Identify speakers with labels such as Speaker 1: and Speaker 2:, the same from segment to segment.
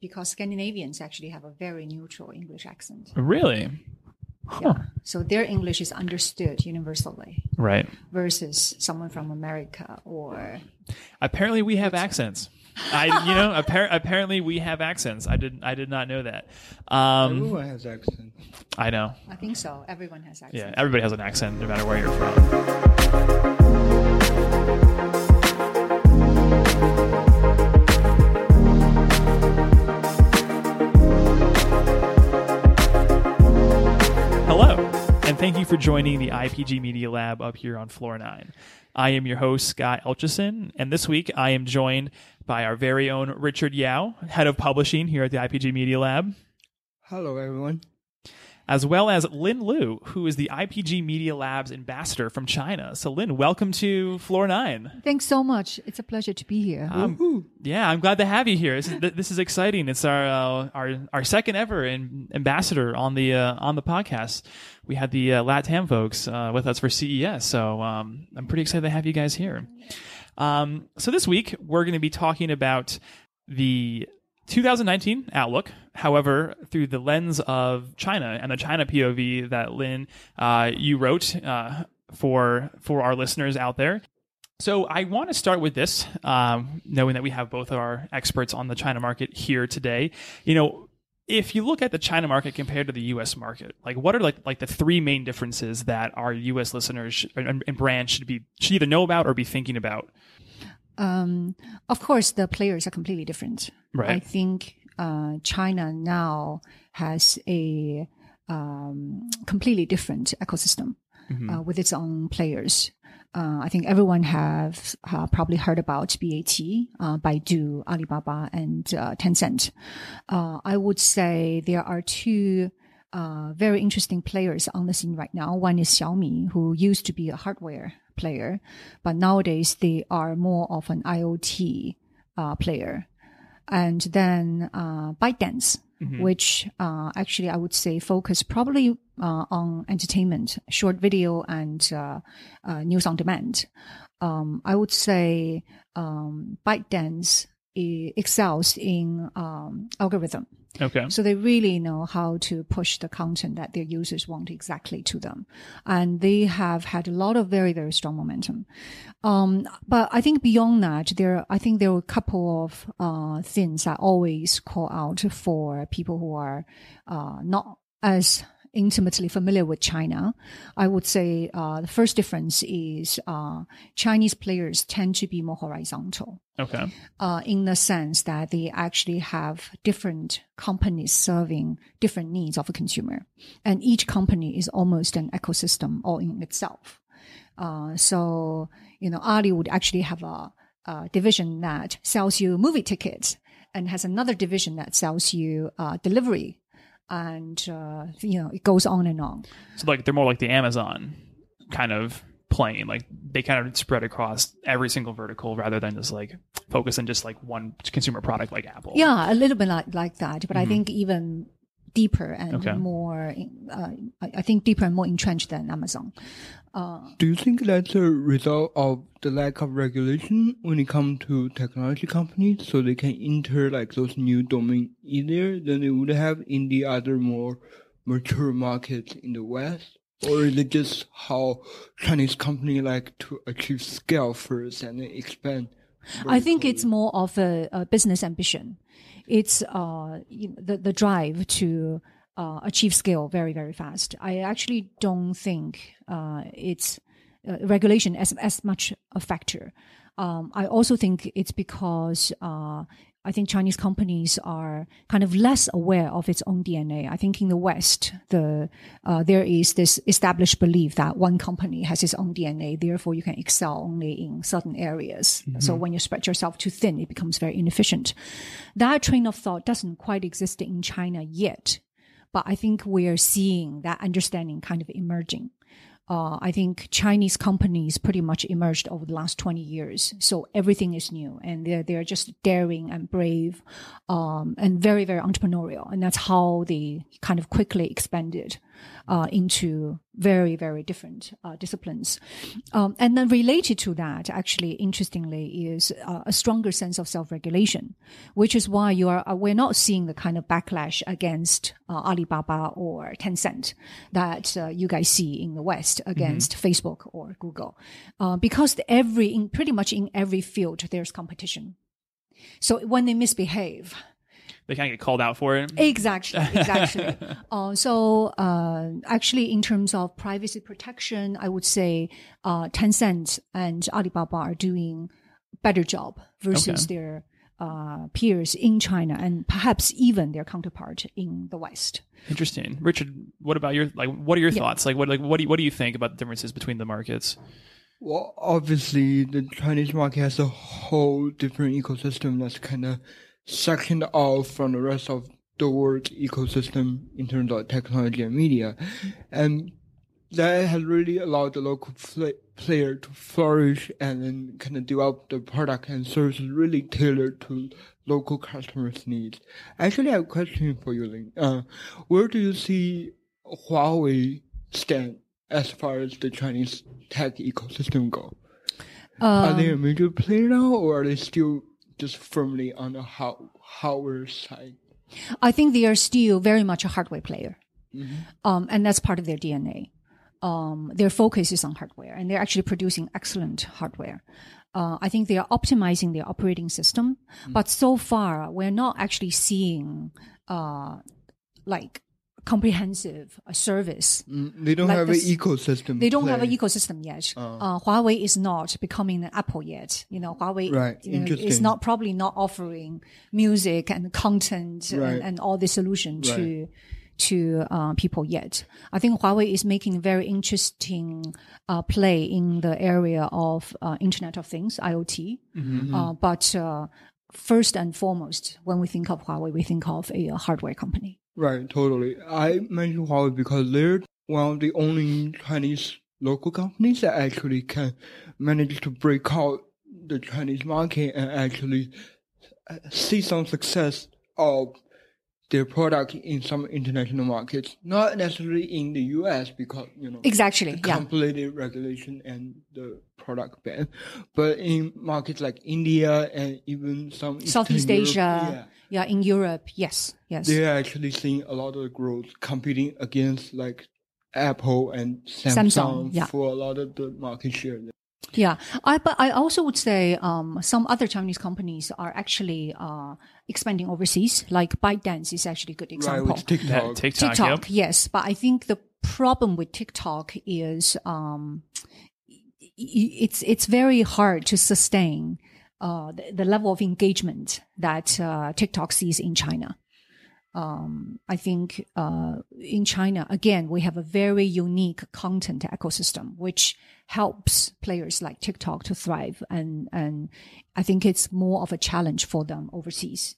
Speaker 1: because Scandinavians actually have a very neutral English accent.
Speaker 2: Really?
Speaker 1: Yeah. So their English is understood universally
Speaker 2: Right.
Speaker 1: versus someone from America or
Speaker 2: Apparently, we have accents. I, you know, appar- apparently we have accents. I did, I did not know that. Um,
Speaker 3: Everyone has accent.
Speaker 2: I know.
Speaker 1: I think so. Everyone has accent.
Speaker 2: Yeah, everybody has an accent, no matter where you're from. Thank you for joining the IPG Media Lab up here on floor nine. I am your host, Scott Elchison, and this week I am joined by our very own Richard Yao, head of publishing here at the IPG Media Lab
Speaker 3: Hello, everyone.
Speaker 2: As well as Lin Lu, who is the IPG Media Labs ambassador from China. So, Lin, welcome to Floor Nine.
Speaker 1: Thanks so much. It's a pleasure to be here.
Speaker 2: Um, yeah, I'm glad to have you here. This is, th- this is exciting. It's our uh, our our second ever in, ambassador on the uh, on the podcast. We had the uh, Latam folks uh, with us for CES, so um, I'm pretty excited to have you guys here. Um, so this week we're going to be talking about the 2019 outlook. However, through the lens of China and the China POV that Lin uh, you wrote uh, for for our listeners out there. So I want to start with this, um, knowing that we have both of our experts on the China market here today. You know, if you look at the China market compared to the U.S. market, like what are like like the three main differences that our U.S. listeners and, and brands should be should either know about or be thinking about?
Speaker 1: Um, of course, the players are completely different.
Speaker 2: Right.
Speaker 1: I think China now has a um, completely different ecosystem uh, with its own players. Uh, I think everyone have uh, probably heard about BAT, uh, Baidu, Alibaba, and uh, Tencent. Uh, I would say there are two uh, very interesting players on the scene right now. One is Xiaomi, who used to be a hardware player, but nowadays they are more of an IoT uh, player. And then uh, ByteDance, which uh, actually I would say focus probably uh, on entertainment, short video, and uh, uh, news on demand. Um, I would say um, ByteDance excels in um, algorithm.
Speaker 2: Okay.
Speaker 1: So they really know how to push the content that their users want exactly to them. And they have had a lot of very, very strong momentum. Um, but I think beyond that, there, I think there are a couple of, uh, things I always call out for people who are, uh, not as intimately familiar with China. I would say, uh, the first difference is, uh, Chinese players tend to be more horizontal
Speaker 2: Okay.
Speaker 1: uh, in the sense that they actually have different companies serving different needs of a consumer. And each company is almost an ecosystem all in itself. Uh, so, you know, Ali would actually have a, a division that sells you movie tickets and has another division that sells you uh, delivery. And, uh, you know, it goes on and on.
Speaker 2: So like they're more like the Amazon kind of plane. Like they kind of spread across every single vertical rather than just like focus on just like one consumer product like Apple.
Speaker 1: Yeah, a little bit like, like that, but I think even deeper and
Speaker 2: Okay.
Speaker 1: more, uh, I, I think deeper and more entrenched than Amazon.
Speaker 3: Do you think that's a result of the lack of regulation when it comes to technology companies so they can enter like those new domains easier than they would have in the other more mature markets in the West? Or is it just how Chinese companies like to achieve scale first and then expand?
Speaker 1: I think it's more of a, a business ambition. It's uh, the the drive to uh, achieve scale very very fast. I actually don't think uh, it's uh, regulation as as much a factor. Um, I also think it's because uh, I think Chinese companies are kind of less aware of its own DNA. I think in the West, the uh, there is this established belief that one company has its own DNA, therefore you can excel only in certain areas. So when you spread yourself too thin, it becomes very inefficient. That train of thought doesn't quite exist in China yet, but I think we're seeing that understanding kind of emerging. Uh, I think Chinese companies pretty much emerged over the last 20 years. So everything is new and they're, they're just daring and brave, um, and very, very entrepreneurial. And that's how they kind of quickly expanded. Uh, into very, very different uh, disciplines. Um, and then related to that, actually, interestingly, is uh, a stronger sense of self-regulation, which is why you are, uh, we're not seeing the kind of backlash against uh, Alibaba or Tencent that uh, you guys see in the West against Facebook or Google. because every, in pretty much in every field, there's competition. So when they misbehave,
Speaker 2: they kind of get called out for it.
Speaker 1: Exactly, exactly. uh, so uh, actually, in terms of privacy protection, I would say uh, Tencent and Alibaba are doing better job versus
Speaker 2: Okay.
Speaker 1: their uh, peers in China and perhaps even their counterpart in the West.
Speaker 2: Interesting, Richard. What about your like? What are your
Speaker 1: Yeah.
Speaker 2: thoughts? Like, what like what do you, what do you think about the differences between the markets?
Speaker 3: Well, obviously, the Chinese market has a whole different ecosystem that's kind of sectioned off from the rest of the world ecosystem in terms of technology and media. And that has really allowed the local fl- player to flourish and then kind of develop the product and services really tailored to local customers' needs. Actually, I have a question for you, Ling. Uh, where do you see Huawei stand as far as the Chinese tech ecosystem go? are they a
Speaker 1: Um,
Speaker 3: major player now, or are they still just firmly on the how- hardware side?
Speaker 1: I think they are still very much a hardware player.
Speaker 3: Mm-hmm.
Speaker 1: Um, and that's part of their DNA. Um, their focus is on hardware and they're actually producing excellent hardware. Uh, I think they are optimizing their operating system,
Speaker 3: Mm.
Speaker 1: but so far we're not actually seeing, uh, like comprehensive uh, service
Speaker 3: Mm, They don't
Speaker 1: Like
Speaker 3: have an ecosystem.
Speaker 1: they don't have an ecosystem yet. Uh, Huawei is not becoming an Apple yet. You know, Huawei
Speaker 3: Right.
Speaker 1: you know, is not probably not offering music and content
Speaker 3: Right.
Speaker 1: and, and all the solution to
Speaker 3: Right.
Speaker 1: to uh, people yet. I think Huawei is making a very interesting uh, play in the area of uh, Internet of Things (IoT). Uh, but uh, first and foremost, when we think of Huawei, we think of a, uh hardware company.
Speaker 3: Right, totally. I mentioned Huawei because they're one of the only Chinese local companies that actually can manage to break out the Chinese market and actually see some success of their product in some international markets. Not necessarily in the US because, you know,
Speaker 1: Exactly.
Speaker 3: the
Speaker 1: Yeah.
Speaker 3: complicated regulation and the product ban, but in markets like India and even some
Speaker 1: Southeast
Speaker 3: Europe,
Speaker 1: Asia.
Speaker 3: yeah,
Speaker 1: Yeah. In Europe, yes. Yes.
Speaker 3: they're actually seeing a lot of growth competing against like Apple and Samsung,
Speaker 1: Samsung, yeah.
Speaker 3: for a lot of the market share.
Speaker 1: Yeah, I but I also would say um, some other Chinese companies are actually uh, expanding overseas. Like ByteDance is actually a good example.
Speaker 3: with TikTok.
Speaker 2: Yeah, TikTok.
Speaker 1: TikTok,
Speaker 2: Yep.
Speaker 1: yes, but I think the problem with TikTok is um, i- i- it's it's very hard to sustain uh, the, the level of engagement that uh, TikTok sees in China. Um, I think uh, in China, again, we have a very unique content ecosystem, which helps players like TikTok to thrive. And, and I think it's more of a challenge for them overseas.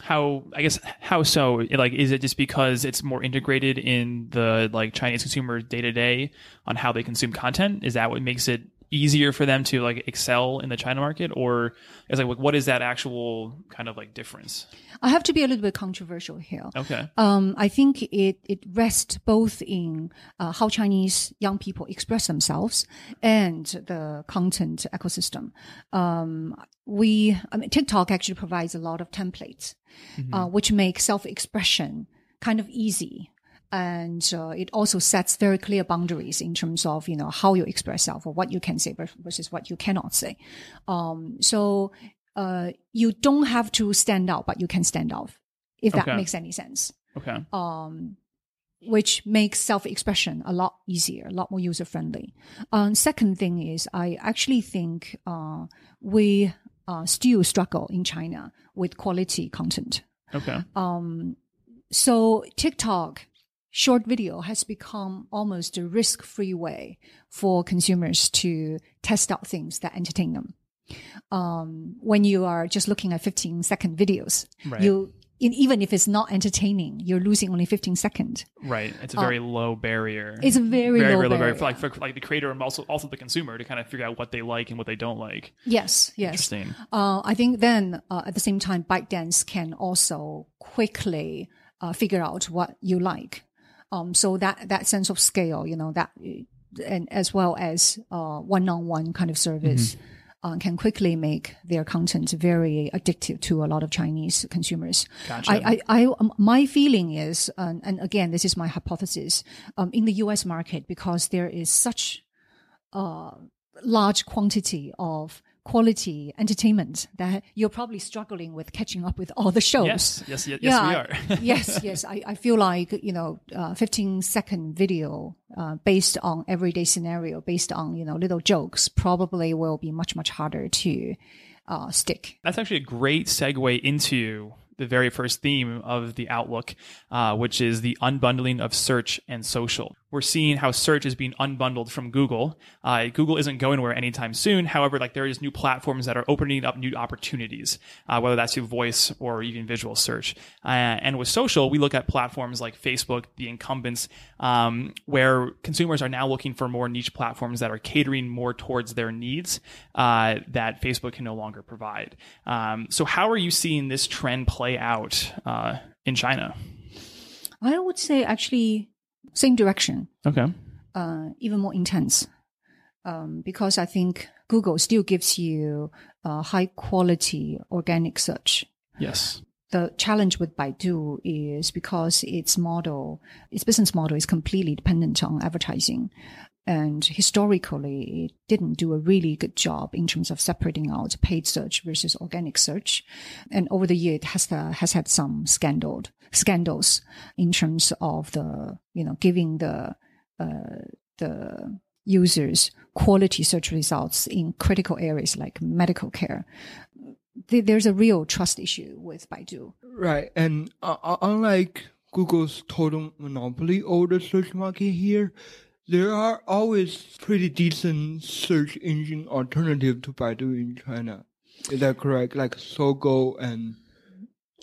Speaker 2: How I guess how so? Like, is it just because it's more integrated in the like Chinese consumer day to day on how they consume content? Is that what makes it easier for them to like excel in the China market, or is like what is that actual kind of like difference?
Speaker 1: I have to be a little bit controversial here.
Speaker 2: Okay.
Speaker 1: Um, I think it, it rests both in uh, how Chinese young people express themselves and the content ecosystem. Um, we, I mean, TikTok actually provides a lot of templates, uh, which make self-expression kind of easy. And uh, it also sets very clear boundaries in terms of, you know, how you express yourself or what you can say versus what you cannot say. Um, so, uh, you don't have to stand out, but you can stand out, if that
Speaker 2: Okay.
Speaker 1: makes any sense
Speaker 2: Okay.
Speaker 1: um, which makes self-expression a lot easier, a lot more user-friendly. Um, second thing is, I actually think uh, we uh, still struggle in China with quality content.
Speaker 2: Okay.
Speaker 1: Um, so TikTok short video has become almost a risk-free way for consumers to test out things that entertain them. Um, when you are just looking at 15 second videos,
Speaker 2: Right.
Speaker 1: you in, even if it's not entertaining, you're losing only 15 seconds.
Speaker 2: Right. It's a very low barrier.
Speaker 1: It's a very,
Speaker 2: very,
Speaker 1: low
Speaker 2: very low
Speaker 1: barrier.
Speaker 2: barrier for like for like the creator and also also the consumer to kind of figure out what they like and what they don't like.
Speaker 1: Yes, yes.
Speaker 2: Interesting.
Speaker 1: Uh, I think then uh, at the same time, ByteDance can also quickly uh, figure out what you like. Um, so that, that sense of scale, you know, that, and as well as, uh, one-on-one kind of service, uh, can quickly make their content very addictive to a lot of Chinese consumers.
Speaker 2: Gotcha.
Speaker 1: I, I, I, um, my feeling is, um, and again, this is my hypothesis, um, in the U.S. market, because there is such a large quantity of quality entertainment that you're probably struggling with catching up with all the shows.
Speaker 2: Yes, yes, yes, yes we are.
Speaker 1: yes, yes. I, I feel like, you know, uh, 15 second video, uh, based on everyday scenario, based on, you know, little jokes probably will be much, much harder to, uh, stick.
Speaker 2: That's actually a great segue into the very first theme of the Outlook, uh, which is the unbundling of search and social. We're seeing how search is being unbundled from Google. Uh, Google isn't going anywhere anytime soon. However, like there is new platforms that are opening up new opportunities, uh, whether that's through voice or even visual search. Uh, and with social, we look at platforms like Facebook, the incumbents, um, where consumers are now looking for more niche platforms that are catering more towards their needs uh, that Facebook can no longer provide. Um, so, how are you seeing this trend play out uh, in China?
Speaker 1: I would say actually same direction.
Speaker 2: Okay.
Speaker 1: uh, even more intense um, because I think Google still gives you uh, high quality organic search.
Speaker 2: Yes.
Speaker 1: The challenge with Baidu is because its model, its business model is completely dependent on advertising. And historically, it didn't do a really good job in terms of separating out paid search versus organic search. And over the year, it has, uh, has had some scandal, scandals in terms of the, you know, giving the, uh, the users quality search results in critical areas like medical care. There- There's a real trust issue with Baidu.
Speaker 3: Right, and uh, uh, unlike Google's total monopoly over the search market here, there are always pretty decent search engine alternative to Baidu in China. Is that correct? Like Sogou and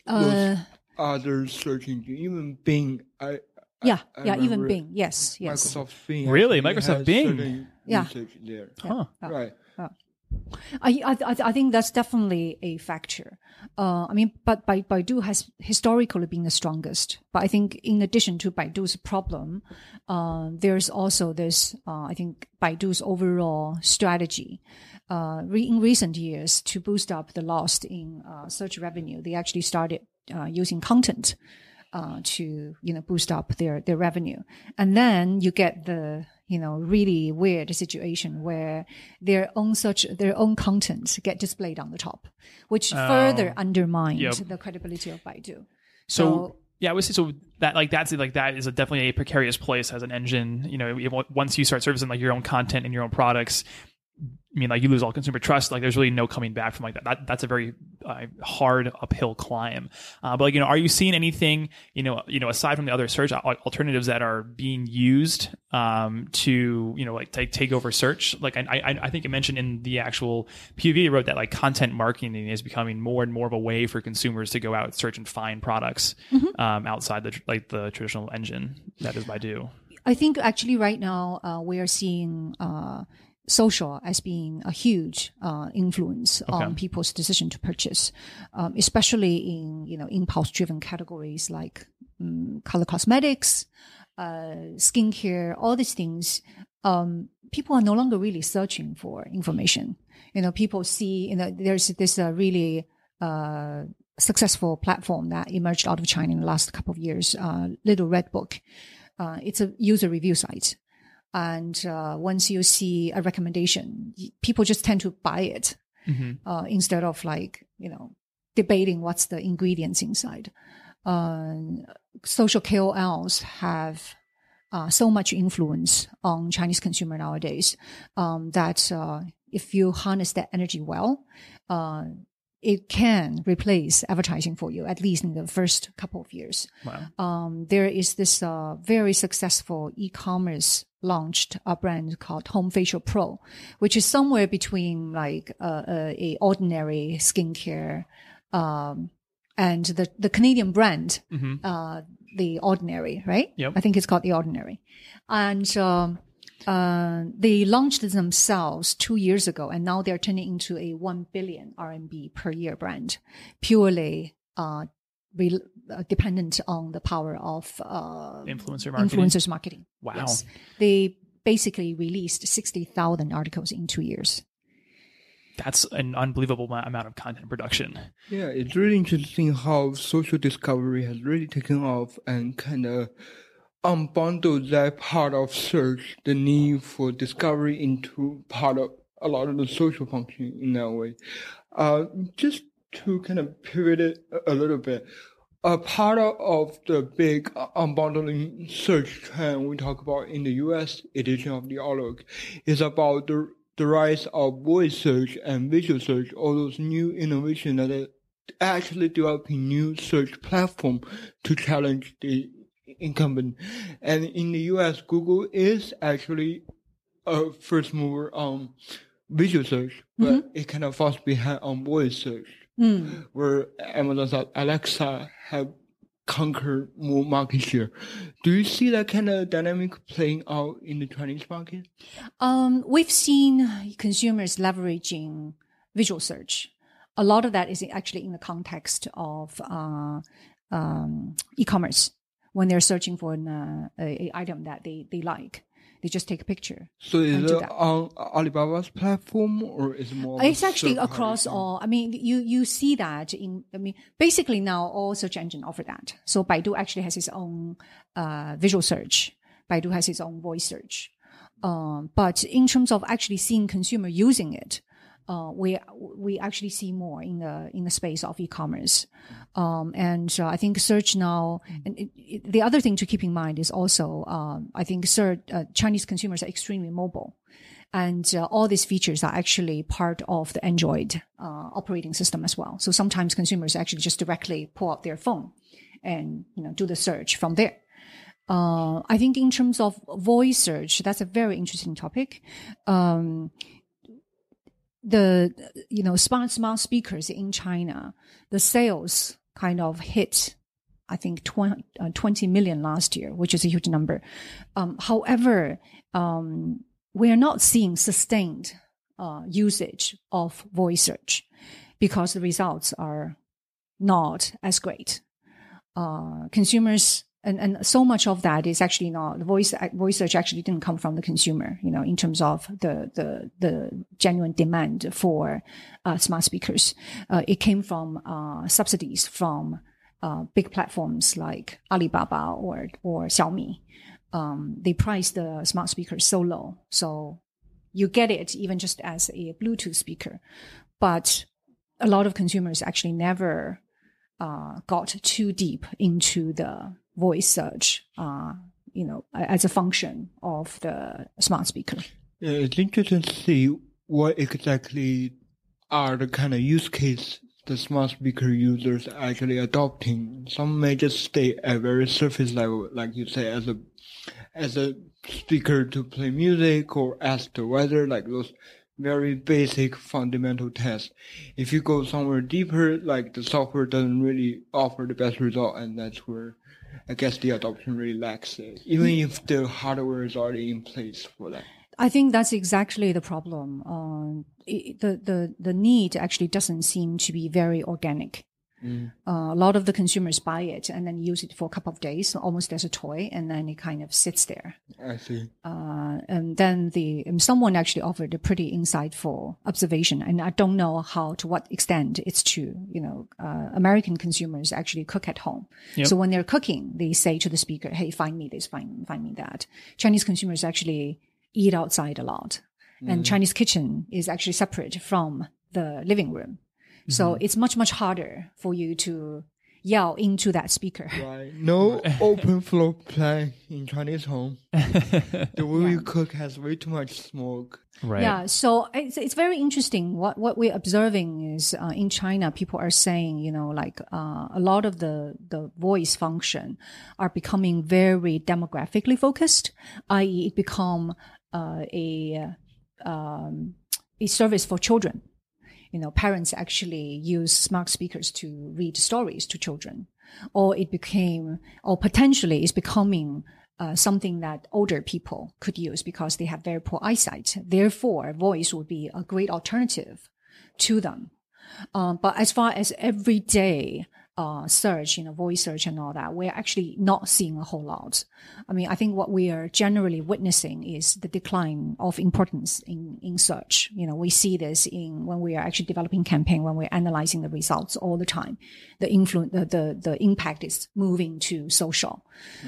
Speaker 1: Uh,
Speaker 3: other search engine, even Bing. I
Speaker 1: yeah,
Speaker 3: I
Speaker 1: yeah, even Bing. Yes, yes.
Speaker 3: Microsoft Bing.
Speaker 2: Really? Microsoft
Speaker 3: has
Speaker 2: Bing?
Speaker 1: Yeah.
Speaker 3: Research there.
Speaker 2: Huh.
Speaker 1: Yeah.
Speaker 3: Right.
Speaker 1: I, I, I think that's definitely a factor. Uh, I mean, but Bai- Baidu has historically been the strongest. But I think in addition to Baidu's problem, uh, there's also this, uh, I think Baidu's overall strategy. Uh, re- in recent years, to boost up the loss in uh, search revenue, they actually started uh, using content to you know boost up their their revenue, and then you get the you know really weird situation where their own search their own content get displayed on the top, which oh. further undermines
Speaker 2: Yep.
Speaker 1: the credibility of Baidu.
Speaker 2: So,
Speaker 1: So-
Speaker 2: yeah, I would say so that like that's like that is a definitely a precarious place as an engine. You know, once you start servicing like your own content and your own products, I mean, like you lose all consumer trust. Like, there's really no coming back from like that. that that's a very uh, hard uphill climb. Uh, but like, you know, are you seeing anything, you know, you know, aside from the other search alternatives that are being used um, to, you know, like take take over search? Like, I I, I think you mentioned in the actual PV you wrote that like content marketing is becoming more and more of a way for consumers to go out search and find products um, outside the like the traditional engine that is Baidu.
Speaker 1: I think actually right now uh, we are seeing uh, social as being a huge uh, influence on people's decision to purchase, um, especially in you know impulse-driven categories like um, color cosmetics, uh, skincare, all these things. Um, people are no longer really searching for information. You know, people see you know there's this uh, really uh, successful platform that emerged out of China in the last couple of years, uh, Little Red Book. Uh, it's a user review site. And uh, once you see a recommendation, people just tend to buy it uh, instead of like, you know, debating what's the ingredients inside. Uh, social KOLs have uh, so much influence on Chinese consumer nowadays um, that uh, if you harness that energy well, uh, it can replace advertising for you, at least in the first couple of years
Speaker 2: Wow.
Speaker 1: um, there is this uh, very successful e-commerce launched a brand called Home Facial Pro, which is somewhere between like uh, a, a ordinary skincare um, and the the Canadian brand, uh, the Ordinary, right?
Speaker 2: Yep.
Speaker 1: I think it's called the Ordinary, and. Um, uh, they launched themselves two years ago, and now they're turning into a one billion RMB per year brand, purely uh, re- uh, dependent on the power of uh,
Speaker 2: Influencer marketing.
Speaker 1: influencers marketing.
Speaker 2: Wow.
Speaker 1: Yes. They basically released 60,000 articles in two years.
Speaker 2: That's an unbelievable amount of content production.
Speaker 3: Yeah, it's really interesting how social discovery has really taken off and kind of unbundled that part of search, the need for discovery into part of a lot of the social function in that way. Uh, just to kind of pivot it a- little bit, a part of, of the big unbundling search trend we talk about in the US edition of the Outlook is about the the rise of voice search and visual search, all those new innovations that are actually developing new search platform to challenge the incumbent. And in the US, Google is actually a first mover on visual search, but it kind of falls behind on voice search, where Amazon's Alexa have conquered more market share. Do you see that kind of dynamic playing out in the Chinese market?
Speaker 1: Um, we've seen consumers leveraging visual search. A lot of that is actually in the context of uh, um, e-commerce when they're searching for an, uh, a, a item that they, they like. They just take a picture.
Speaker 3: So is it on Alibaba's platform or is it more?
Speaker 1: It's actually across
Speaker 3: thing?
Speaker 1: all. I mean, you you see that in. I mean, basically now all search engine offer that. So Baidu actually has its own uh, visual search. Baidu has its own voice search. Um, but in terms of actually seeing consumer using it, we we actually see more in the in the space of e-commerce, um, and uh, I think search now. And it, it, the other thing to keep in mind is also, um, I think search, uh, Chinese consumers are extremely mobile, and uh, all these features are actually part of the Android uh, operating system as well. So sometimes consumers actually just directly pull out their phone and you know do the search from there. Uh, I think in terms of voice search, that's a very interesting topic. Um, the you know smart smart speakers in China, the sales kind of hit, I think 20, uh, 20 million last year, which is a huge number. Um, however, um, we are not seeing sustained uh, usage of voice search because the results are not as great. Uh, consumers and, and so much of that is actually not the voice voice search actually didn't come from the consumer, you know, in terms of the the the genuine demand for uh, smart speakers. Uh, it came from uh, subsidies from uh, big platforms like Alibaba or or Xiaomi. Um, they price the smart speakers so low, so you get it even just as a Bluetooth speaker, but a lot of consumers actually never uh, got too deep into the voice search, uh, you know, as a function of the smart speaker.
Speaker 3: Yeah, it's interesting to see what exactly are the kind of use case the smart speaker users are actually adopting. Some may just stay at very surface level, like you say, as a as a speaker to play music or ask the weather, like those very basic fundamental tests. If you go somewhere deeper, like the software doesn't really offer the best result, and that's where I guess the adoption really lacks it, even if the hardware is already in place for that.
Speaker 1: I think that's exactly the problem. Um, it, the the the need actually doesn't seem to be very organic. Uh, a lot of the consumers buy it and then use it for a couple of days, almost as a toy, and then it kind of sits there.
Speaker 3: I see.
Speaker 1: Uh, and then the um, someone actually offered a pretty insightful observation, and I don't know how to what extent it's true. You know, uh, American consumers actually cook at home,
Speaker 2: Yep.
Speaker 1: so when they're cooking, they say to the speaker, "Hey, find me this, find find me that." Chinese consumers actually eat outside a lot, and Chinese kitchen is actually separate from the living room, so it's much much harder for you to yell into that speaker.
Speaker 3: Right. No open floor plan in Chinese home. The way you cook has way too much smoke.
Speaker 2: Right.
Speaker 1: Yeah, so it's it's very interesting. What what we're observing is uh, in China, people are saying, you know, like uh, a lot of the the voice function are becoming very demographically focused, i.e., it become uh, a um, a service for children. You know, parents actually use smart speakers to read stories to children, or it became, or potentially is becoming uh, something that older people could use because they have very poor eyesight. Therefore, voice would be a great alternative to them. Um, but as far as everyday uh, search, you know, voice search and all that, we're actually not seeing a whole lot. I mean, I think what we are generally witnessing is the decline of importance in, in search. You know, we see this in when we are actually developing campaign, when we're analyzing the results all the time. The influence, the, the, the impact is moving to social.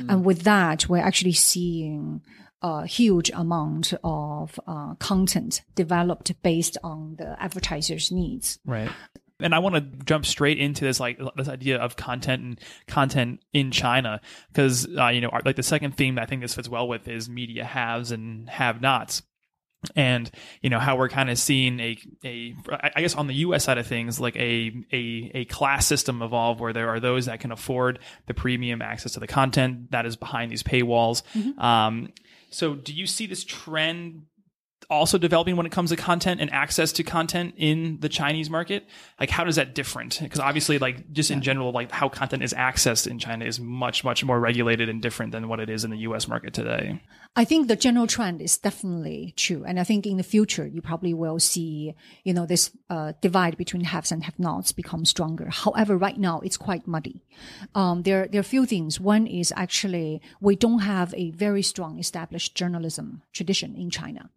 Speaker 1: And with that, we're actually seeing a huge amount of uh, content developed based on the advertisers' needs.
Speaker 2: Right. And I want to jump straight into this, like this idea of content and content in China, because uh, you know, our, like the second theme I think this fits well with is media haves and have-nots, and you know how we're kind of seeing a a I guess on the U.S. side of things, like a a a class system evolve where there are those that can afford the premium access to the content that is behind these paywalls. Um, so, do you see this trend also developing when it comes to content and access to content in the Chinese market? Like, how does that different? Because obviously, like just in general, like how content is accessed in China is much, much more regulated and different than what it is in the U.S. market today.
Speaker 1: I think the general trend is definitely true. And I think in the future, you probably will see, you know, this uh, divide between haves and have-nots become stronger. However, right now it's quite muddy. Um, there, there are a few things. One is actually we don't have a very strong established journalism tradition in China.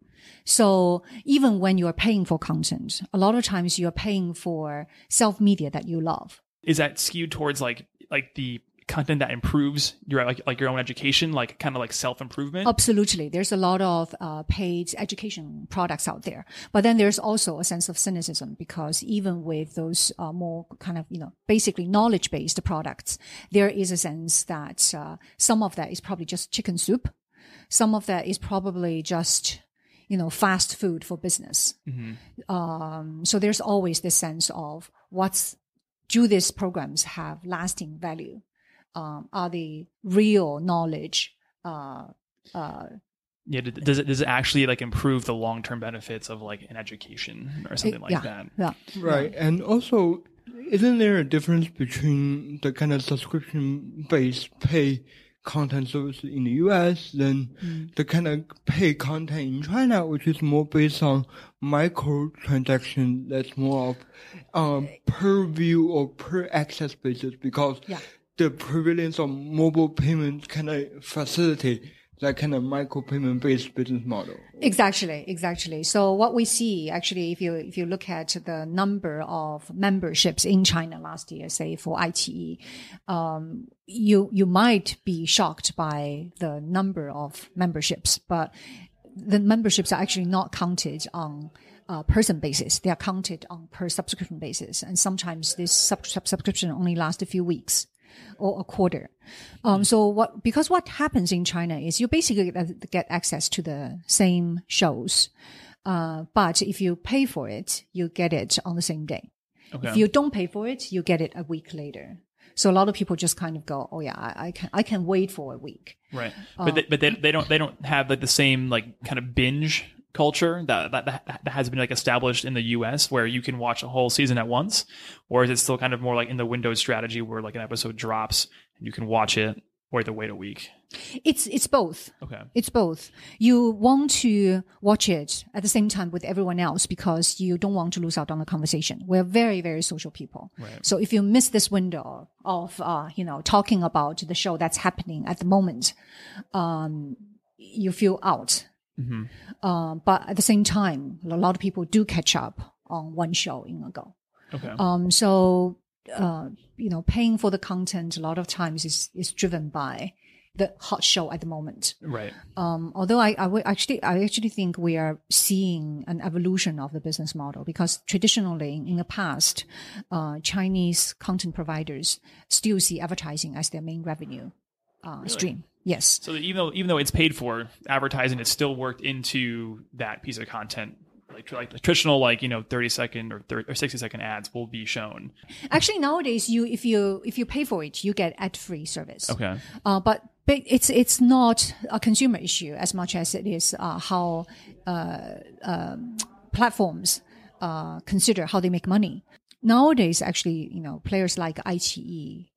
Speaker 1: So even when you're paying for content, a lot of times you're paying for self media that you love.
Speaker 2: Is that skewed towards like like the content that improves your like like your own education, like kind of like self improvement?
Speaker 1: Absolutely. There's a lot of uh, paid education products out there. But then there's also a sense of cynicism because even with those uh, more kind of, you know, basically knowledge based products, there is a sense that uh, some of that is probably just chicken soup. Some of that is probably just, you know, fast food for business. Um, so there's always this sense of what's, do these programs have lasting value? Um, are they real knowledge? Uh, uh,
Speaker 2: Yeah, does it does it actually like improve the long term benefits of like an education or something like
Speaker 1: yeah,
Speaker 2: that?
Speaker 1: Yeah.
Speaker 3: Right. And also, isn't there a difference between the kind of subscription based pay content service in the US than the kind of pay content in China, which is more based on micro transaction that's more of um, per view or per access basis because
Speaker 1: Yeah.
Speaker 3: the prevalence of mobile payments kind of facilitate that kind of micro payment based business model.
Speaker 1: Exactly, exactly. So what we see actually, if you if you look at the number of memberships in China last year, say for iQIYI, um, you you might be shocked by the number of memberships, but the memberships are actually not counted on uh, person basis. They are counted on per subscription basis, and sometimes this sub- subscription only lasts a few weeks or a quarter. Um, so what, because what happens in China is you basically get, get access to the same shows. Uh, but if you pay for it, you get it on the same day.
Speaker 2: Okay.
Speaker 1: If you don't pay for it, you get it a week later. So a lot of people just kind of go, "Oh yeah, I, I can I can wait for a week."
Speaker 2: Right. But they, but they, they don't they don't have like the same like kind of binge culture that, that that has been like established in the US where you can watch a whole season at once or is it still kind of more like in the Windows strategy where like an episode drops and you can watch it or to wait a week.
Speaker 1: It's it's both.
Speaker 2: Okay.
Speaker 1: It's both. You want to watch it at the same time with everyone else because you don't want to lose out on the conversation. We're very, very social people.
Speaker 2: Right.
Speaker 1: So if you miss this window of, uh, you know, talking about the show that's happening at the moment, um, you feel out. Um, but at the same time, a lot of people do catch up on one show in a go.
Speaker 2: Okay.
Speaker 1: Um, so, uh, you know, paying for the content a lot of times is, is driven by the hot show at the moment.
Speaker 2: right.
Speaker 1: Um, although I, I would actually, I actually think we are seeing an evolution of the business model because traditionally in the past, uh, Chinese content providers still see advertising as their main revenue, uh, stream. Yes.
Speaker 2: So even though even though it's paid for, advertising it's still worked into that piece of content. Like, like the traditional, like you know, thirty second or 30, or sixty second ads will be shown.
Speaker 1: Actually, nowadays, you, if you, if you pay for it, you get ad-free service.
Speaker 2: Okay.
Speaker 1: Uh, but but it's it's not a consumer issue as much as it is uh, how uh, um, platforms uh, consider how they make money. Nowadays, actually, you know, players like iQIYI,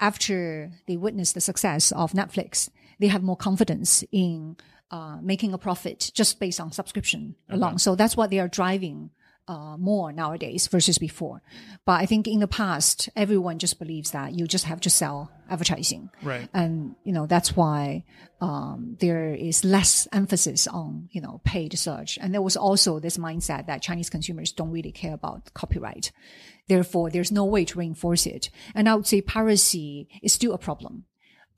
Speaker 1: after they witness the success of Netflix, they have more confidence in uh, making a profit just based on subscription alone. So that's what they are driving uh, more nowadays versus before. But I think in the past, everyone just believes that you just have to sell advertising.
Speaker 2: Right.
Speaker 1: And, you know, that's why, um, there is less emphasis on, you know, paid search. And there was also this mindset that Chinese consumers don't really care about copyright. Therefore, there's no way to reinforce it. And I would say piracy is still a problem.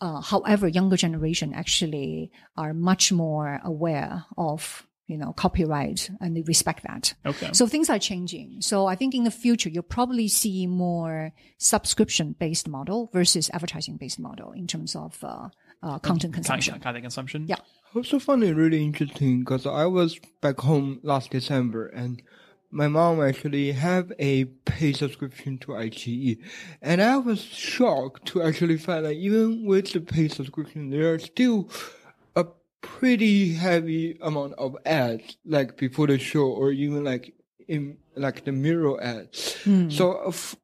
Speaker 1: Uh, however, younger generation actually are much more aware of you know copyright and they respect that.
Speaker 2: Okay.
Speaker 1: So things are changing. So I think in the future you'll probably see more subscription based model versus advertising based model in terms of uh, uh, content consumption.
Speaker 2: Content, content consumption.
Speaker 1: Yeah.
Speaker 3: I also found it really interesting because I was back home last December and my mom actually have a paid subscription to iQIYI. And I was shocked to actually find that even with the paid subscription, there are still a pretty heavy amount of ads, like before the show or even like in, like the mirror ads. So uh, f-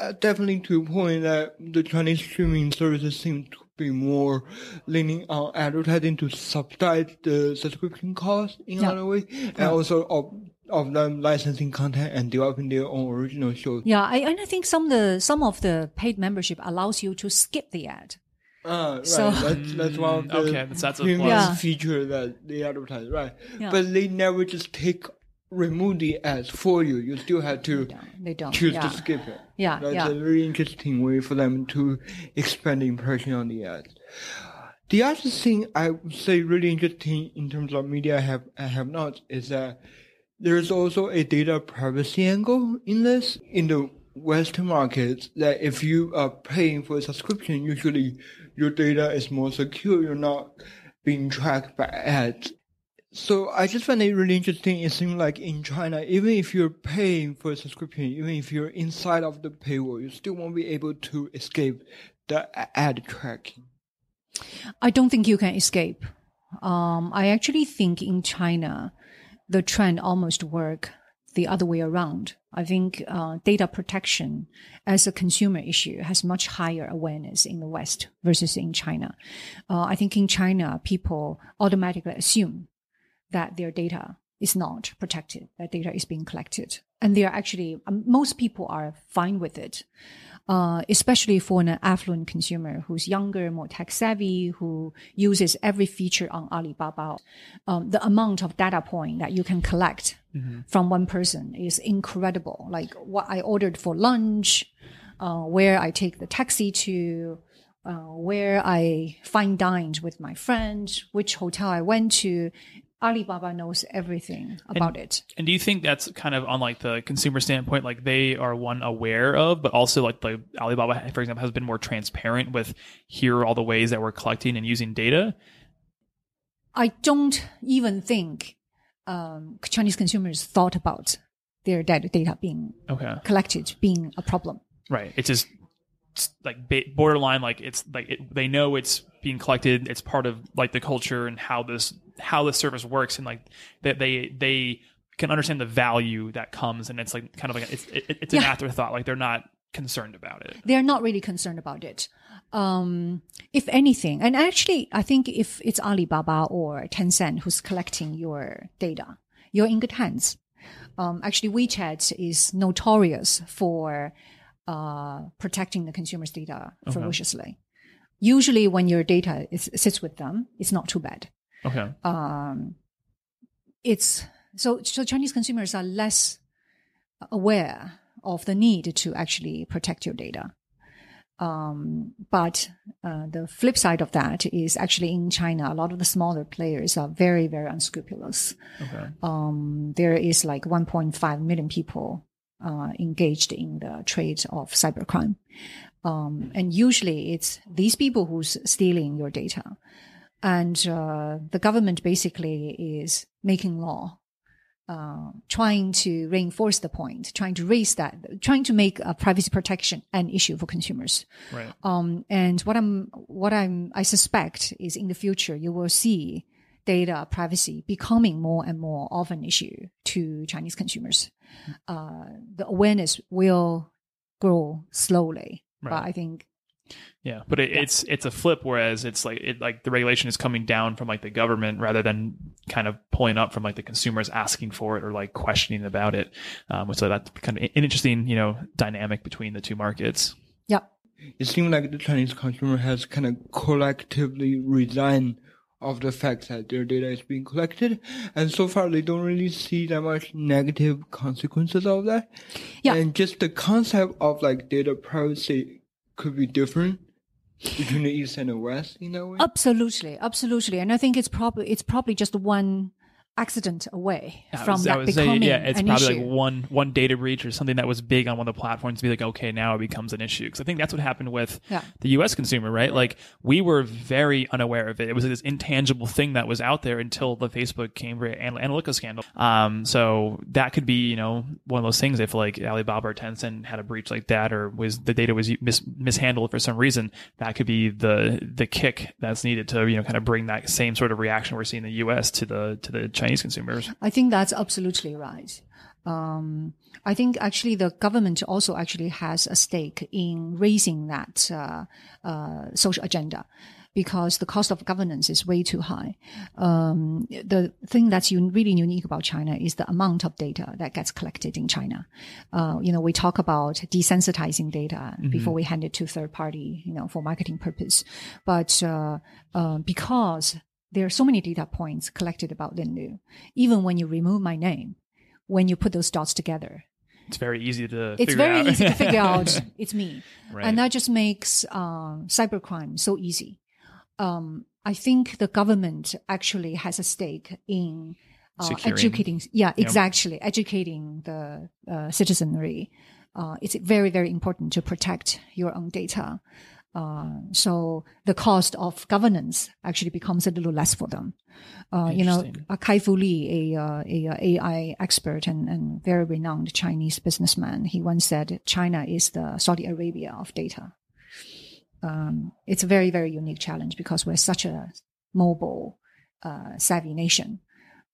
Speaker 3: uh, definitely to a point that the Chinese streaming services seem to be more leaning on advertising to subsidize the subscription cost in
Speaker 1: Yeah.
Speaker 3: another way, and also of of them licensing content and developing their own original shows.
Speaker 1: Yeah, I, and I think some of the some of the paid membership allows you to skip the ad.
Speaker 3: Ah, right.
Speaker 1: So-
Speaker 3: that's, that's one of the
Speaker 2: Mm, okay, that's- that's
Speaker 3: premium.
Speaker 1: Yeah.
Speaker 3: feature that they advertise, right?
Speaker 1: Yeah.
Speaker 3: But they never just take remove the ads for you. You still have to
Speaker 1: They don't.
Speaker 3: choose
Speaker 1: yeah.
Speaker 3: to skip it.
Speaker 1: Yeah,
Speaker 3: That's
Speaker 1: yeah.
Speaker 3: a very interesting way for them to expand the impression on the ads. The other thing I would say really interesting in terms of media I have I have not is that there's also a data privacy angle in this. In the Western markets, that if you are paying for a subscription, usually your data is more secure. You're not being tracked by ads. So I just find it really interesting. It seems like in China, even if you're paying for a subscription, even if you're inside of the paywall, you still won't be able to escape the ad tracking.
Speaker 1: I don't think you can escape. Um, I actually think in China, the trend almost work the other way around. I think uh, data protection as a consumer issue has much higher awareness in the West versus in China. Uh, I think in China, people automatically assume that their data is not protected, that data is being collected. And they are actually, um, most people are fine with it. Uh, especially for an affluent consumer who's younger, more tech savvy, who uses every feature on Alibaba. Um, the amount of data point that you can collect from one person is incredible. Like what I ordered for lunch, uh, where I take the taxi to, uh, where I fine dined with my friend, which hotel I went to. Alibaba knows everything about it.
Speaker 2: And do you think that's kind of on like the consumer standpoint, like they are one aware of, but also like the Alibaba, for example, has been more transparent with here are all the ways that we're collecting and using data?
Speaker 1: I don't even think um, Chinese consumers thought about their data, data being
Speaker 2: Okay.
Speaker 1: collected being a problem.
Speaker 2: Right. It's just it's like borderline, like it's like it, they know it's being collected. It's part of like the culture and how this how the service works, and like that they they can understand the value that comes, and it's like kind of like it's it, it's an
Speaker 1: Yeah.
Speaker 2: afterthought. Like they're not concerned about it.
Speaker 1: They're not really concerned about it. Um, if anything, and actually, I think if it's Alibaba or Tencent who's collecting your data, you're in good hands. Um, actually, WeChat is notorious for uh, protecting the consumer's data ferociously. Usually, when your data is, sits with them, it's not too bad.
Speaker 2: Okay.
Speaker 1: um, it's so so Chinese consumers are less aware of the need to actually protect your data. Um, but uh, the flip side of that is actually in China, a lot of the smaller players are very, very unscrupulous.
Speaker 2: Okay.
Speaker 1: Um, there is like 1.5 million people uh, engaged in the trade of cybercrime. Um, and usually it's these people who's stealing your data. And uh, the government basically is making law, uh, trying to reinforce the point, trying to raise that, trying to make uh, privacy protection an issue for consumers.
Speaker 2: Right.
Speaker 1: Um, and what I'm, what I'm, I suspect is in the future you will see data privacy becoming more and more of an issue to Chinese consumers. Uh, the awareness will grow slowly, but I think
Speaker 2: Yeah, but it, it's it's a flip. Whereas it's like it like the regulation is coming down from like the government rather than kind of pulling up from like the consumers asking for it or like questioning about it. Um, so that's kind of an interesting you know dynamic between the two markets.
Speaker 1: Yeah.
Speaker 3: It seems like the Chinese consumer has kind of collectively resigned of the fact that their data is being collected, and so far they don't really see that much negative consequences of that.
Speaker 1: Yeah.
Speaker 3: And just the concept of like data privacy could be different between the east and the west that way.
Speaker 1: Absolutely, absolutely, and I think it's probably it's probably just one accident away
Speaker 2: I
Speaker 1: from
Speaker 2: was-
Speaker 1: that
Speaker 2: would say,
Speaker 1: becoming
Speaker 2: yeah, it's
Speaker 1: an
Speaker 2: probably
Speaker 1: issue.
Speaker 2: like one one data breach or something that was big on one of the platforms to be like, okay, now it becomes an issue. Because I think that's what happened with
Speaker 1: Yeah.
Speaker 2: the U.S. consumer, right? Like we were very unaware of it. It was this intangible thing that was out there until the Facebook Cambridge Analytica scandal. Um, so that could be, you know, one of those things. If like Alibaba or Tencent had a breach like that, or was the data was mis- mishandled for some reason, that could be the the kick that's needed to, you know, kind of bring that same sort of reaction we're seeing in the U.S. to the to the Chinese consumers.
Speaker 1: I think that's absolutely right. Um, I think actually the government also actually has a stake in raising that uh, uh, social agenda because the cost of governance is way too high. Um, the thing that's un- really unique about China is the amount of data that gets collected in China. Uh, you know, we talk about desensitizing data before we hand it to third party, you know, for marketing purpose. But uh, uh, because there are so many data points collected about Lin Lu, even when you remove my name, when you put those dots together,
Speaker 2: It's very easy to.
Speaker 1: it's
Speaker 2: figure
Speaker 1: very
Speaker 2: out.
Speaker 1: easy to figure out it's me.
Speaker 2: Right.
Speaker 1: And that just makes uh, cybercrime so easy. Um, I think the government actually has a stake in uh, educating. Yeah, exactly. Educating the uh, citizenry. Uh, it's very, very important to protect your own data. Uh, so the cost of governance actually becomes a little less for them. Uh, you know, uh, Kai-Fu Lee, a, uh, a, uh, AI expert and, and very renowned Chinese businessman, he once said China is the Saudi Arabia of data. Um, it's a very, very unique challenge because we're such a mobile, uh, savvy nation.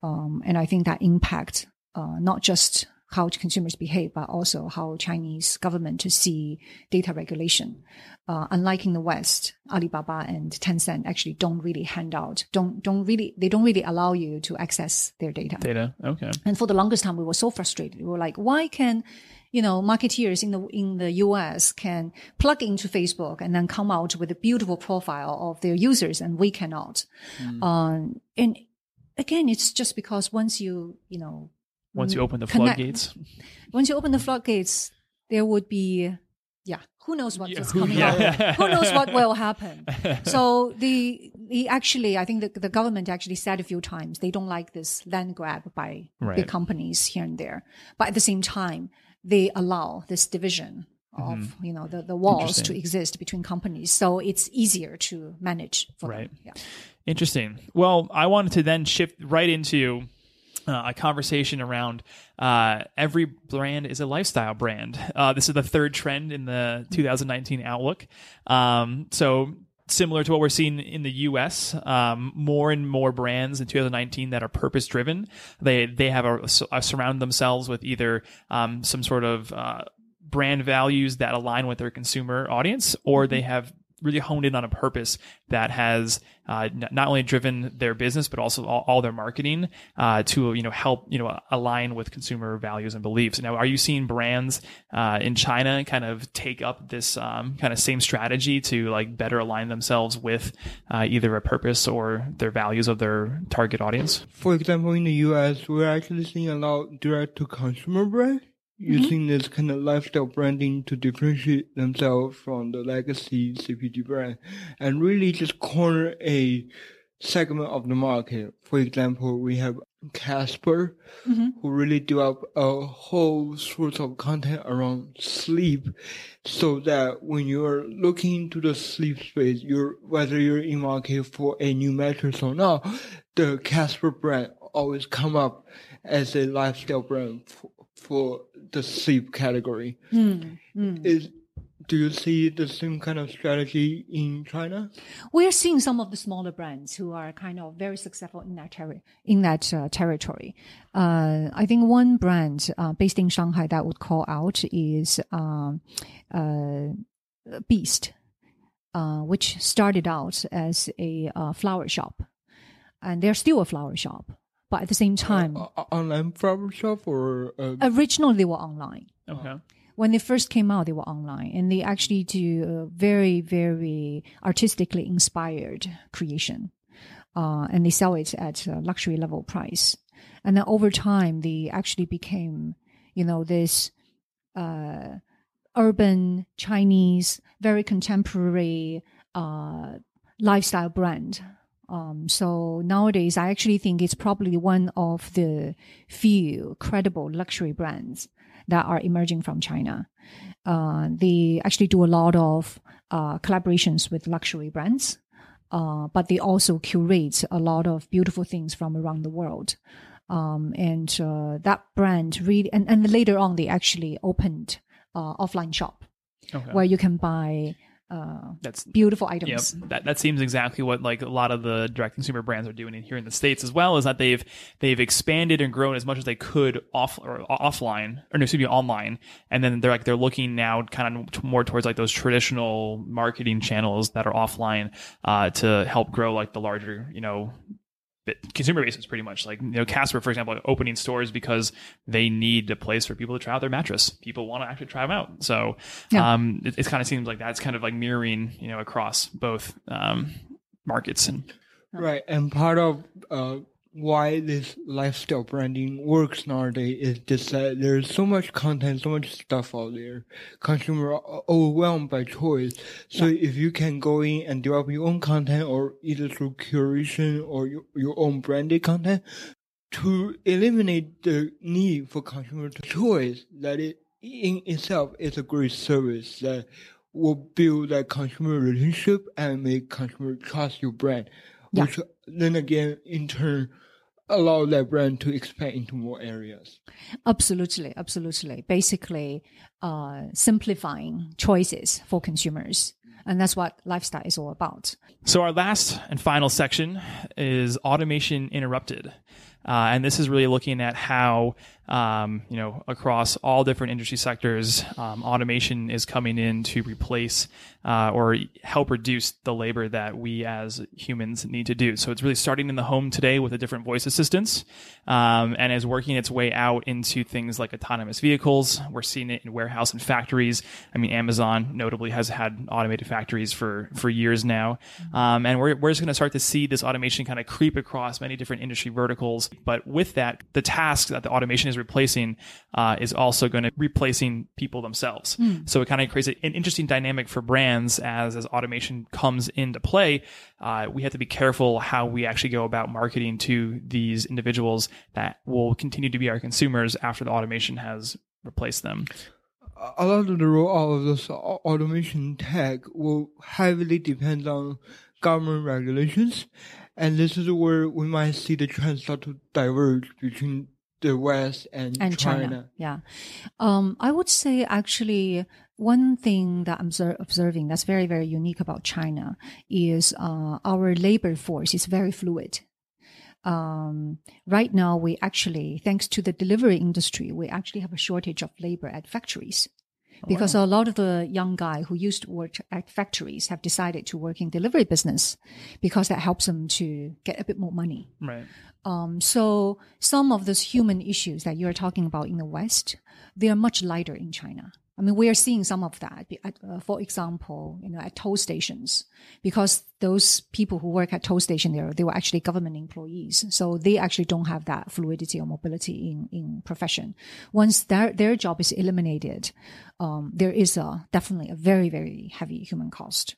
Speaker 1: Um, and I think that impact, uh, not just how consumers behave, but also how Chinese government to see data regulation. Uh, unlike in the West, Alibaba and Tencent actually don't really hand out, don't, don't really, they don't really allow you to access their data.
Speaker 2: data. Okay.
Speaker 1: And for the longest time, we were so frustrated. We were like, why can, you know, marketeers in the, in the US can plug into Facebook and then come out with a beautiful profile of their users and we cannot. Um, and again, it's just because once you, you know,
Speaker 2: Once you open the
Speaker 1: connect-
Speaker 2: floodgates,
Speaker 1: once you open the floodgates, there would be, yeah, who knows what,
Speaker 2: Yeah,
Speaker 1: what's
Speaker 2: who-
Speaker 1: coming
Speaker 2: yeah.
Speaker 1: out? Who knows what will happen? so the, the actually, I think the, the government actually said a few times they don't like this land grab by
Speaker 2: Right.
Speaker 1: big companies here and there, but at the same time, they allow this division of you know the, the walls to
Speaker 2: Mm-hmm.
Speaker 1: Exist between companies, so it's easier to manage for
Speaker 2: Right.
Speaker 1: them. Yeah.
Speaker 2: Interesting. Well, I wanted to then shift right into uh, a conversation around uh, every brand is a lifestyle brand. Uh, this is the third trend in the 2019 outlook. Um, so similar to what we're seeing in the U.S., um, more and more brands in 2019 that are purpose driven. They they have a, a surround themselves with either um, some sort of uh, brand values that align with their consumer audience, or they have really honed in on a purpose that has uh, not only driven their business but also all, all their marketing uh, to you know help you know align with consumer values and beliefs. Now, are you seeing brands uh, in China kind of take up this um, kind of same strategy to like better align themselves with uh, either a purpose or their values of their target audience?
Speaker 3: For example, in the US, we're actually seeing a lot direct to consumer brand Mm-hmm. using this kind of lifestyle branding to differentiate themselves from the legacy CPG brand and really just corner a segment of the market. For example, we have Casper, mm-hmm. who really do develop a whole source of content around sleep so that when you're looking into the sleep space, you're, whether you're in market for a new mattress or not, the Casper brand always come up as a lifestyle brand for, for the sleep category. Is, do you see the same kind of strategy in China?
Speaker 1: We're seeing some of the smaller brands who are kind of very successful in that terri in that uh, territory. Uh, I think one brand uh, based in Shanghai that would call out is um, uh, Beast. uh, which started out as a uh, flower shop, and they're still a flower shop. But at the same time,
Speaker 3: Uh, uh, online flower shop or uh,
Speaker 1: originally they were online.
Speaker 2: Okay.
Speaker 1: When they first came out, they were online, and they actually do a very, very artistically inspired creation, uh, and they sell it at a luxury level price. And then over time, they actually became, you know, this uh, urban Chinese, very contemporary uh, lifestyle brand. Um, so nowadays, I actually think it's probably one of the few credible luxury brands that are emerging from China. Uh, they actually do a lot of uh, collaborations with luxury brands, uh, but they also curate a lot of beautiful things from around the world. Um, and uh, that brand really, and, and later on, they actually opened uh, offline shop
Speaker 2: Okay.
Speaker 1: where you can buy uh,
Speaker 2: That's
Speaker 1: beautiful
Speaker 2: Yep.
Speaker 1: items.
Speaker 2: That that seems exactly what like a lot of the direct consumer brands are doing in, here in the states as well. Is that they've they've expanded and grown as much as they could off or offline or no, excuse me online, and then they're like they're looking now kind of t- more towards like those traditional marketing channels that are offline uh, to help grow like the larger you know consumer bases pretty much like you know Casper for example opening stores because they need a place for people to try out their mattress. People want to actually try them out. So
Speaker 1: Yeah.
Speaker 2: um it, it kind of seems like that's kind of like mirroring you know across both um markets and
Speaker 3: Right, and part of uh, why this lifestyle branding works nowadays is just that there's so much content, so much stuff out there. Consumer are overwhelmed by choice. So if you can go in and develop your own content, or either through curation or your, your own branded content, to eliminate the need for consumer to choice, that it in itself is a great service that will build that consumer relationship and make consumer trust your brand
Speaker 1: Yeah.
Speaker 3: which then again in turn allow that brand to expand into more areas.
Speaker 1: Absolutely, absolutely. Basically, uh, simplifying choices for consumers. And that's what lifestyle is all about.
Speaker 2: So our last and final section is automation interrupted. Uh, and this is really looking at how, um, you know, across all different industry sectors, um, automation is coming in to replace uh, or help reduce the labor that we as humans need to do. So it's really starting in the home today with a different voice assistants um, and is working its way out into things like autonomous vehicles. We're seeing it in warehouse and factories. I mean, Amazon notably has had automated factories for, for years now. Um, and we're, we're just going to start to see this automation kind of creep across many different industry verticals. But with that, the task that the automation is replacing uh, is also going to replacing people themselves. So it kind of creates an interesting dynamic for brands as as automation comes into play. Uh, we have to be careful how we actually go about marketing to these individuals that will continue to be our consumers after the automation has replaced them.
Speaker 3: A lot of the rollout of this automation tech will heavily depend on government regulations, and this is where we might see the trend start to diverge between the West and,
Speaker 1: and China. Yeah. Um, I would say actually one thing that I'm observing that's very, very unique about China is uh, our labor force is very fluid. Um, right now, we actually, thanks to the delivery industry, we actually have a shortage of labor at factories. Because a lot of the young guy who used to work at factories have decided to work in delivery business because that helps them to get a bit more money.
Speaker 2: Right.
Speaker 1: Um, so some of those human issues that you're talking about in the West, they are much lighter in China. I mean, we are seeing some of that. Uh, for example, you know, at toll stations, because those people who work at toll station there, they were actually government employees, so they actually don't have that fluidity or mobility in in profession. Once their their job is eliminated, um, there is a definitely a very very heavy human cost.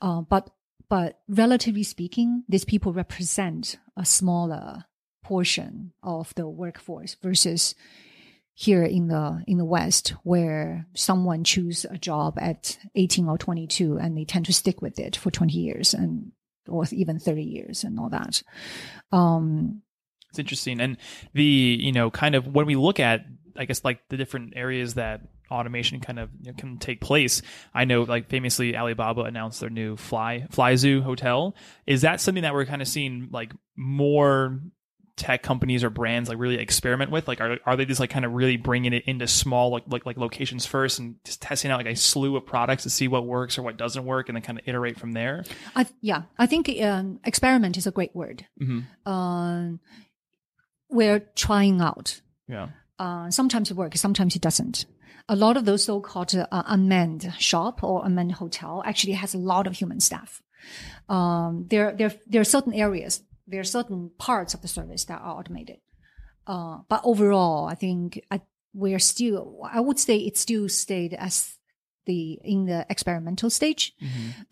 Speaker 1: Uh, but but relatively speaking, these people represent a smaller portion of the workforce versus here in the in the West, where someone choose a job at 18 or 22 and they tend to stick with it for 20 years and or even 30 years and all that. Um,
Speaker 2: It's interesting. And the, you know, kind of when we look at, I guess, like the different areas that automation kind of you know, can take place, I know, like famously, Alibaba announced their new Fly FlyZoo hotel. Is that something that we're kind of seeing like more tech companies or brands like really experiment with? Like, are are they just like kind of really bringing it into small like like like locations first and just testing out like a slew of products to see what works or what doesn't work, and then kind of iterate from there?
Speaker 1: I, yeah, I think um, experiment is a great word.
Speaker 2: Mm-hmm.
Speaker 1: Um, we're trying out.
Speaker 2: Yeah.
Speaker 1: Uh, sometimes it works, sometimes it doesn't. A lot of those so-called uh, unmanned shop or unmanned hotel actually has a lot of human staff. Um, there, there, there are certain areas, there are certain parts of the service that are automated. Uh, but overall, I think I, we're still, I would say it still stayed as the, in the experimental stage.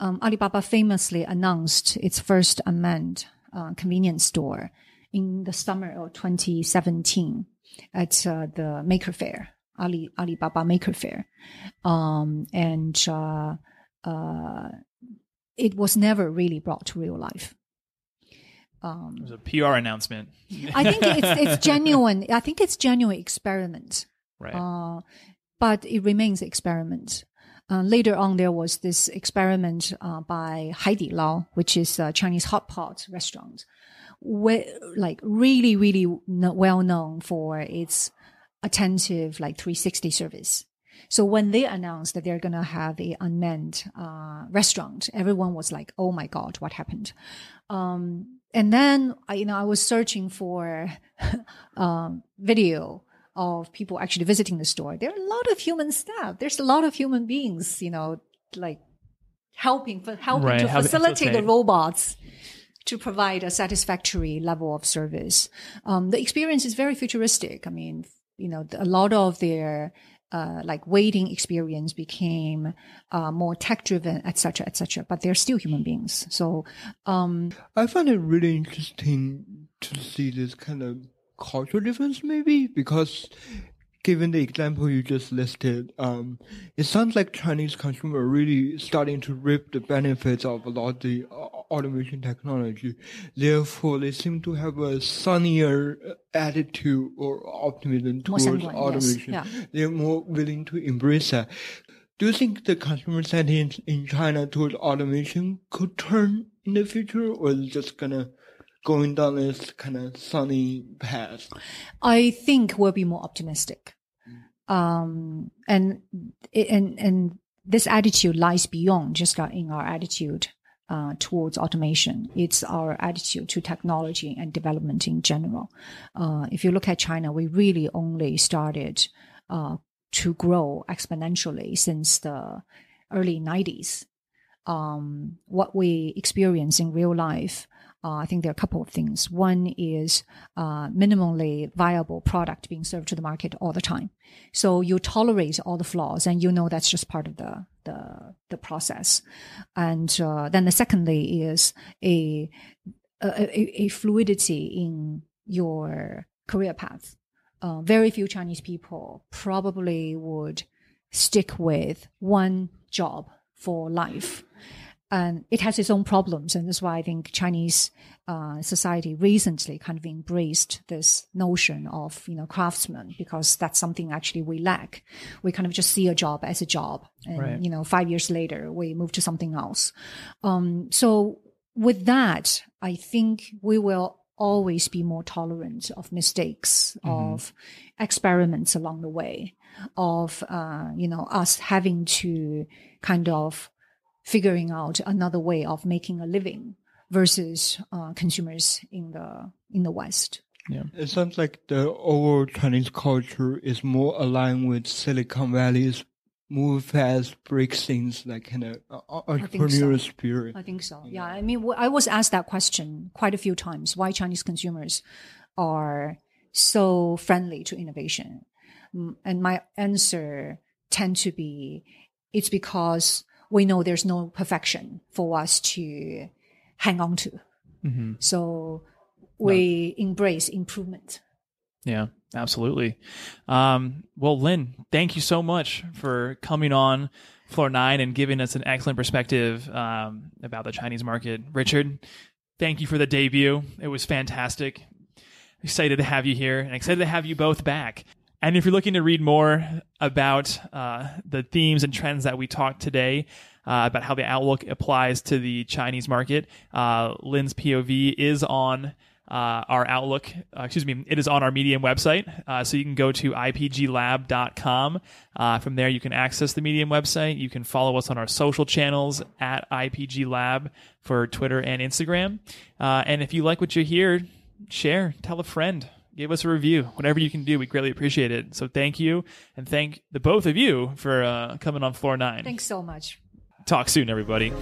Speaker 1: Um, Alibaba famously announced its first unmanned uh, convenience store in the summer of 2017 at uh, the Maker Fair, Ali, Alibaba Maker Fair. Um, and uh, uh, it was never really brought to real life. Um,
Speaker 2: It was a PR announcement,
Speaker 1: I think it's, it's genuine. I think it's genuine experiment.
Speaker 2: right?
Speaker 1: Uh, but it remains experiment. Uh, later on, there was this experiment uh, by Haidilao, which is a Chinese hot pot restaurant, where, like really, really no, well known for its attentive, like 360 service. So when they announced that they're going to have a unmanned uh, restaurant, everyone was like, "Oh my god, what happened?" Um, and then I, you know, I was searching for um, video of people actually visiting the store. There are a lot of human staff. There's a lot of human beings, you know, like helping for helping
Speaker 2: Right,
Speaker 1: to facilitate the robots to provide a satisfactory level of service. Um, the experience is very futuristic. I mean, you know, a lot of their uh, like waiting experience became uh, more tech driven, etc., cetera, et cetera. But they're still human beings. So, um,
Speaker 3: I find it really interesting to see this kind of cultural difference, maybe because given the example you just listed, um, it sounds like Chinese consumers are really starting to reap the benefits of a lot of the uh, automation technology. Therefore, they seem to have a sunnier uh, attitude or optimism towards
Speaker 1: sanguine, yes.
Speaker 3: automation.
Speaker 1: Yeah.
Speaker 3: They're more willing to embrace that. Do you think the consumer sentiment in China towards automation could turn in the future, or is it just gonna going down this kind of sunny path?
Speaker 1: I think we'll be more optimistic. Um, and, and, and this attitude lies beyond just in our attitude, uh, towards automation. It's our attitude to technology and development in general. Uh, if you look at China, we really only started, uh, to grow exponentially since the early 90s. Um, what we experience in real life uh, I think there are a couple of things. One is uh, minimally viable product being served to the market all the time. So you tolerate all the flaws, and you know that's just part of the the, the process. And uh, then the secondly is a, a a fluidity in your career path. Uh, very few Chinese people probably would stick with one job for life and it has its own problems. And that's why I think Chinese uh, society recently kind of embraced this notion of, you know, craftsmen because that's something actually we lack. We kind of just see a job as a job. And,
Speaker 2: Right.
Speaker 1: you know, five years later, we move to something else. Um, so with that, I think we will always be more tolerant of mistakes, of experiments along the way, of, uh, you know, us having to kind of figuring out another way of making a living versus uh, consumers in the in the West.
Speaker 3: Yeah, It sounds like the overall Chinese culture is more aligned with Silicon Valley's move fast, break things, like kind of uh,
Speaker 1: think so.
Speaker 3: entrepreneurial spirit.
Speaker 1: I think so. Yeah, I mean, I was asked that question quite a few times: why Chinese consumers are so friendly to innovation, and my answer tend to be, it's because we know there's no perfection for us to hang on to.
Speaker 2: Mm-hmm.
Speaker 1: So we embrace improvement.
Speaker 2: Yeah, absolutely. Um, well, Lynn, thank you so much for coming on Floor Nine and giving us an excellent perspective um, about the Chinese market. Richard, thank you for the debut. It was fantastic. Excited to have you here and excited to have you both back. And if you're looking to read more about uh, the themes and trends that we talked today, uh, about how the outlook applies to the Chinese market, uh, Lynn's POV is on uh, our Outlook, uh, excuse me, it is on our Medium website. Uh, so you can go to ipglab.com. From there, you can access the Medium website. You can follow us on our social channels at ipglab for Twitter and Instagram. And if you like what you hear, share, tell a friend give us a review. Whatever you can do, we greatly appreciate it. So thank you, and thank the both of you for uh, coming on Floor Nine.
Speaker 1: Thanks so much.
Speaker 2: Talk soon, everybody.